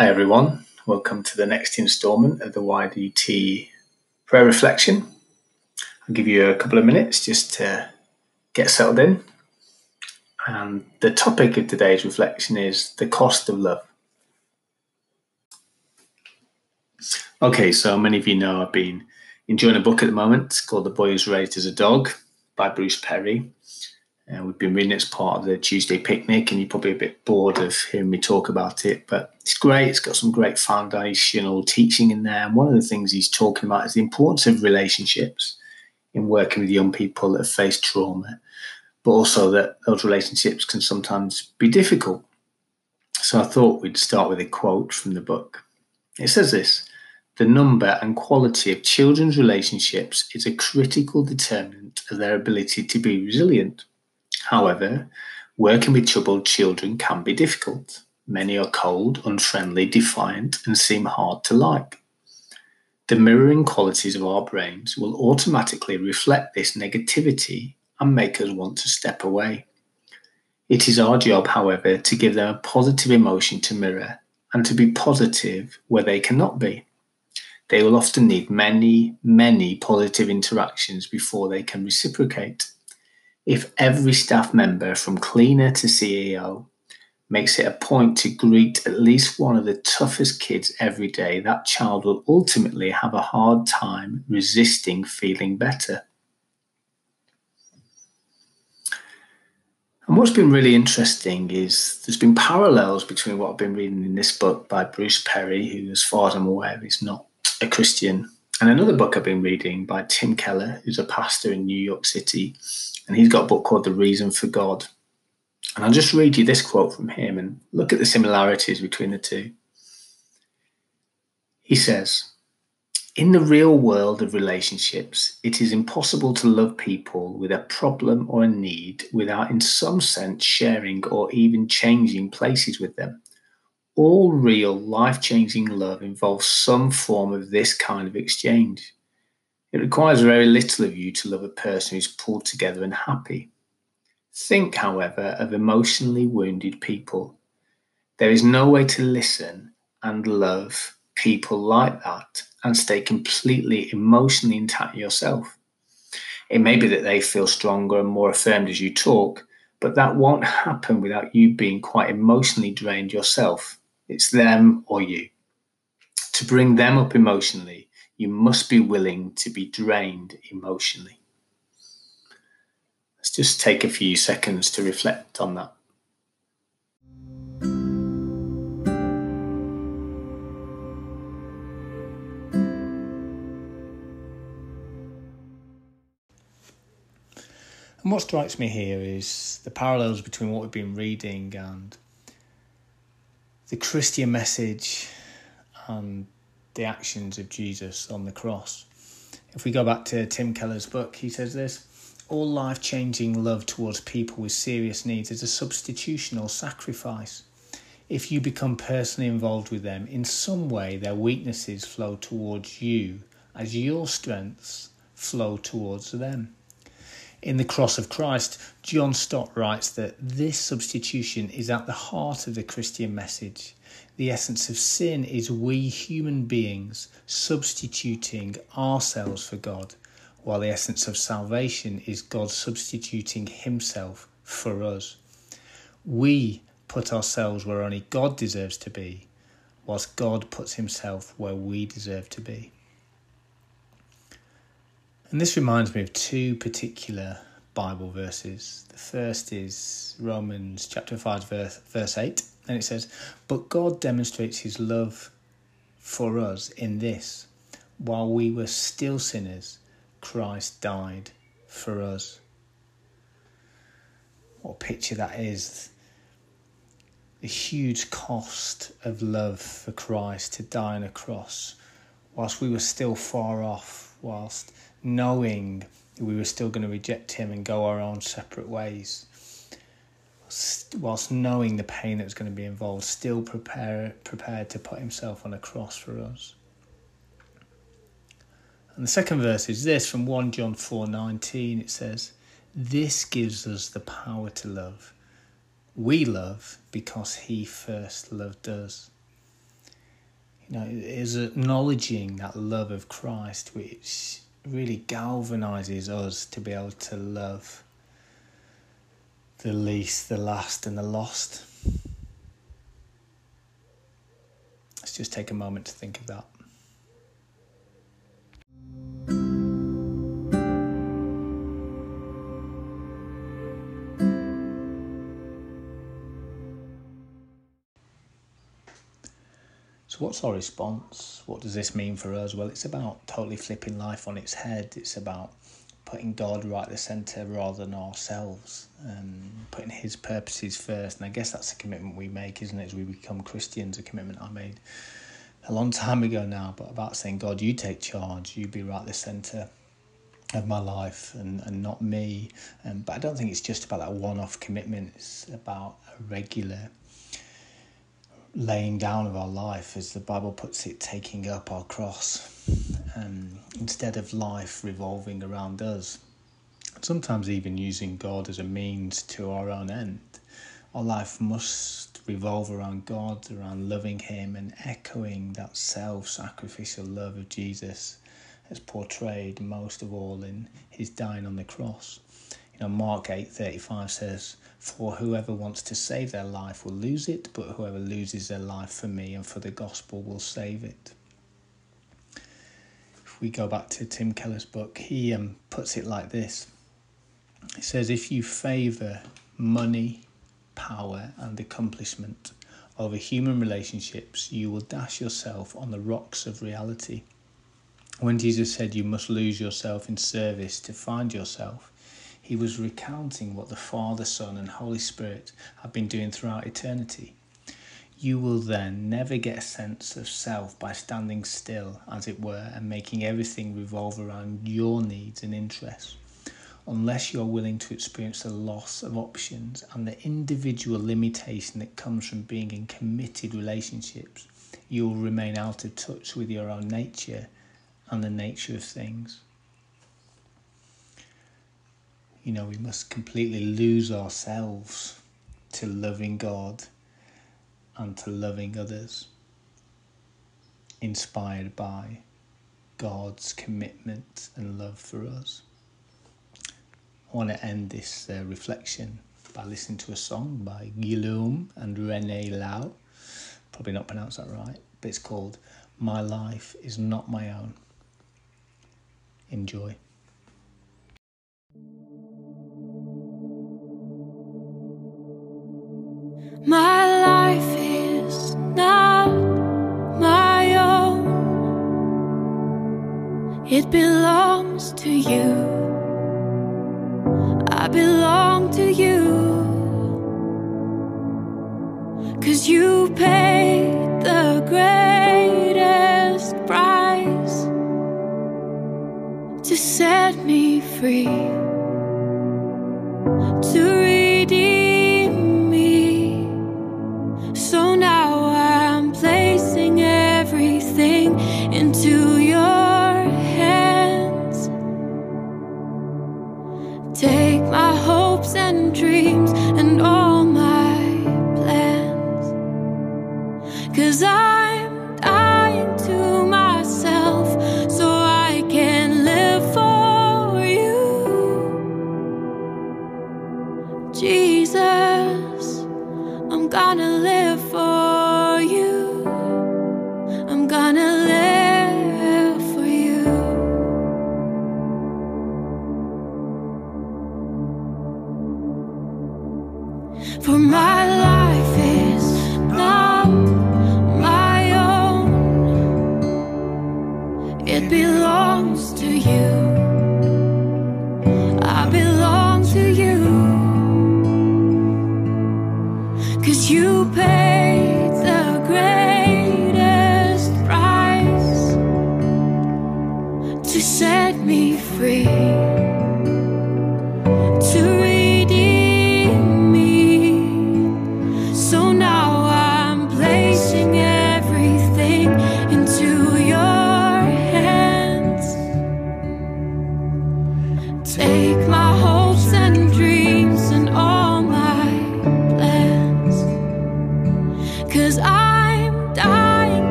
Hi, everyone. Welcome to the next instalment of the YDT prayer reflection. I'll give you a couple of minutes just to get settled in. And the topic of today's reflection is the cost of love. Okay, so many of you know I've been enjoying a book at the moment called The Boy Who Raised as a Dog by Bruce Perry. Uh, we've been reading it as part of the Tuesday picnic, and you're probably a bit bored of hearing me talk about it, but it's great. It's got some great foundational teaching in there. And one of the things he's talking about is the importance of relationships in working with young people that have faced trauma, but also that those relationships can sometimes be difficult. So I thought we'd start with a quote from the book. It says this The number and quality of children's relationships is a critical determinant of their ability to be resilient. However, working with troubled children can be difficult. Many are cold, unfriendly, defiant, and seem hard to like. The mirroring qualities of our brains will automatically reflect this negativity and make us want to step away. It is our job, however, to give them a positive emotion to mirror and to be positive where they cannot be. They will often need many, many positive interactions before they can reciprocate. If every staff member, from cleaner to CEO, makes it a point to greet at least one of the toughest kids every day, that child will ultimately have a hard time resisting feeling better. And what's been really interesting is there's been parallels between what I've been reading in this book by Bruce Perry, who, as far as I'm aware, is not a Christian, and another book I've been reading by Tim Keller, who's a pastor in New York City and he's got a book called The Reason for God. And I'll just read you this quote from him and look at the similarities between the two. He says, In the real world of relationships, it is impossible to love people with a problem or a need without, in some sense, sharing or even changing places with them. All real life changing love involves some form of this kind of exchange. It requires very little of you to love a person who's pulled together and happy. Think, however, of emotionally wounded people. There is no way to listen and love people like that and stay completely emotionally intact yourself. It may be that they feel stronger and more affirmed as you talk, but that won't happen without you being quite emotionally drained yourself. It's them or you. To bring them up emotionally you must be willing to be drained emotionally. Let's just take a few seconds to reflect on that. And what strikes me here is the parallels between what we've been reading and the Christian message and the actions of Jesus on the cross. If we go back to Tim Keller's book, he says this all life changing love towards people with serious needs is a substitutional sacrifice. If you become personally involved with them, in some way their weaknesses flow towards you as your strengths flow towards them. In The Cross of Christ, John Stott writes that this substitution is at the heart of the Christian message. The essence of sin is we human beings substituting ourselves for God, while the essence of salvation is God substituting Himself for us. We put ourselves where only God deserves to be, whilst God puts Himself where we deserve to be. And this reminds me of two particular Bible verses. The first is Romans chapter 5, verse, verse 8, and it says, But God demonstrates his love for us in this while we were still sinners, Christ died for us. What a picture that is. The huge cost of love for Christ to die on a cross whilst we were still far off, whilst knowing we were still going to reject him and go our own separate ways. Whilst knowing the pain that was going to be involved, still prepare, prepared to put himself on a cross for us. And the second verse is this from 1 John 4:19 it says this gives us the power to love we love because he first loved us You know, it is acknowledging that love of Christ which really galvanizes us to be able to love the least, the last, and the lost. Let's just take a moment to think of that. What's our response? What does this mean for us? Well, it's about totally flipping life on its head. It's about putting God right at the centre rather than ourselves, um, putting His purposes first. And I guess that's a commitment we make, isn't it, as we become Christians? A commitment I made a long time ago now, but about saying, God, you take charge, you be right at the centre of my life and, and not me. Um, but I don't think it's just about that one off commitment, it's about a regular laying down of our life, as the Bible puts it, taking up our cross, um, instead of life revolving around us. Sometimes even using God as a means to our own end. Our life must revolve around God, around loving Him and echoing that self sacrificial love of Jesus as portrayed most of all in His dying on the cross. You know, Mark 8:35 says, for whoever wants to save their life will lose it, but whoever loses their life for me and for the gospel will save it. If we go back to Tim Keller's book, he um, puts it like this He says, If you favour money, power, and accomplishment over human relationships, you will dash yourself on the rocks of reality. When Jesus said you must lose yourself in service to find yourself, he was recounting what the Father, Son, and Holy Spirit have been doing throughout eternity. You will then never get a sense of self by standing still, as it were, and making everything revolve around your needs and interests. Unless you're willing to experience the loss of options and the individual limitation that comes from being in committed relationships, you will remain out of touch with your own nature and the nature of things you know, we must completely lose ourselves to loving God and to loving others, inspired by God's commitment and love for us. I want to end this uh, reflection by listening to a song by Guillaume and Rene Lau. Probably not pronounced that right, but it's called My Life is Not My Own. Enjoy. My life is not my own, it belongs to you. I belong to you, cause you paid the greatest price to set me free. For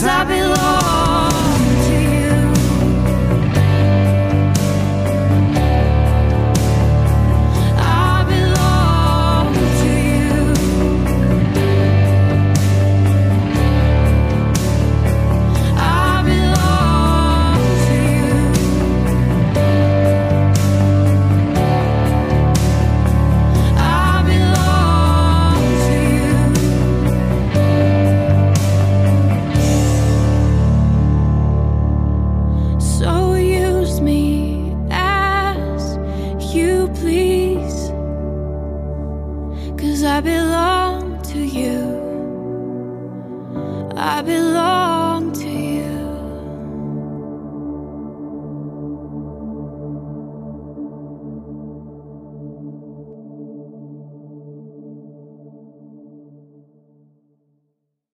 Cause I Cause I belong to you. I belong to you.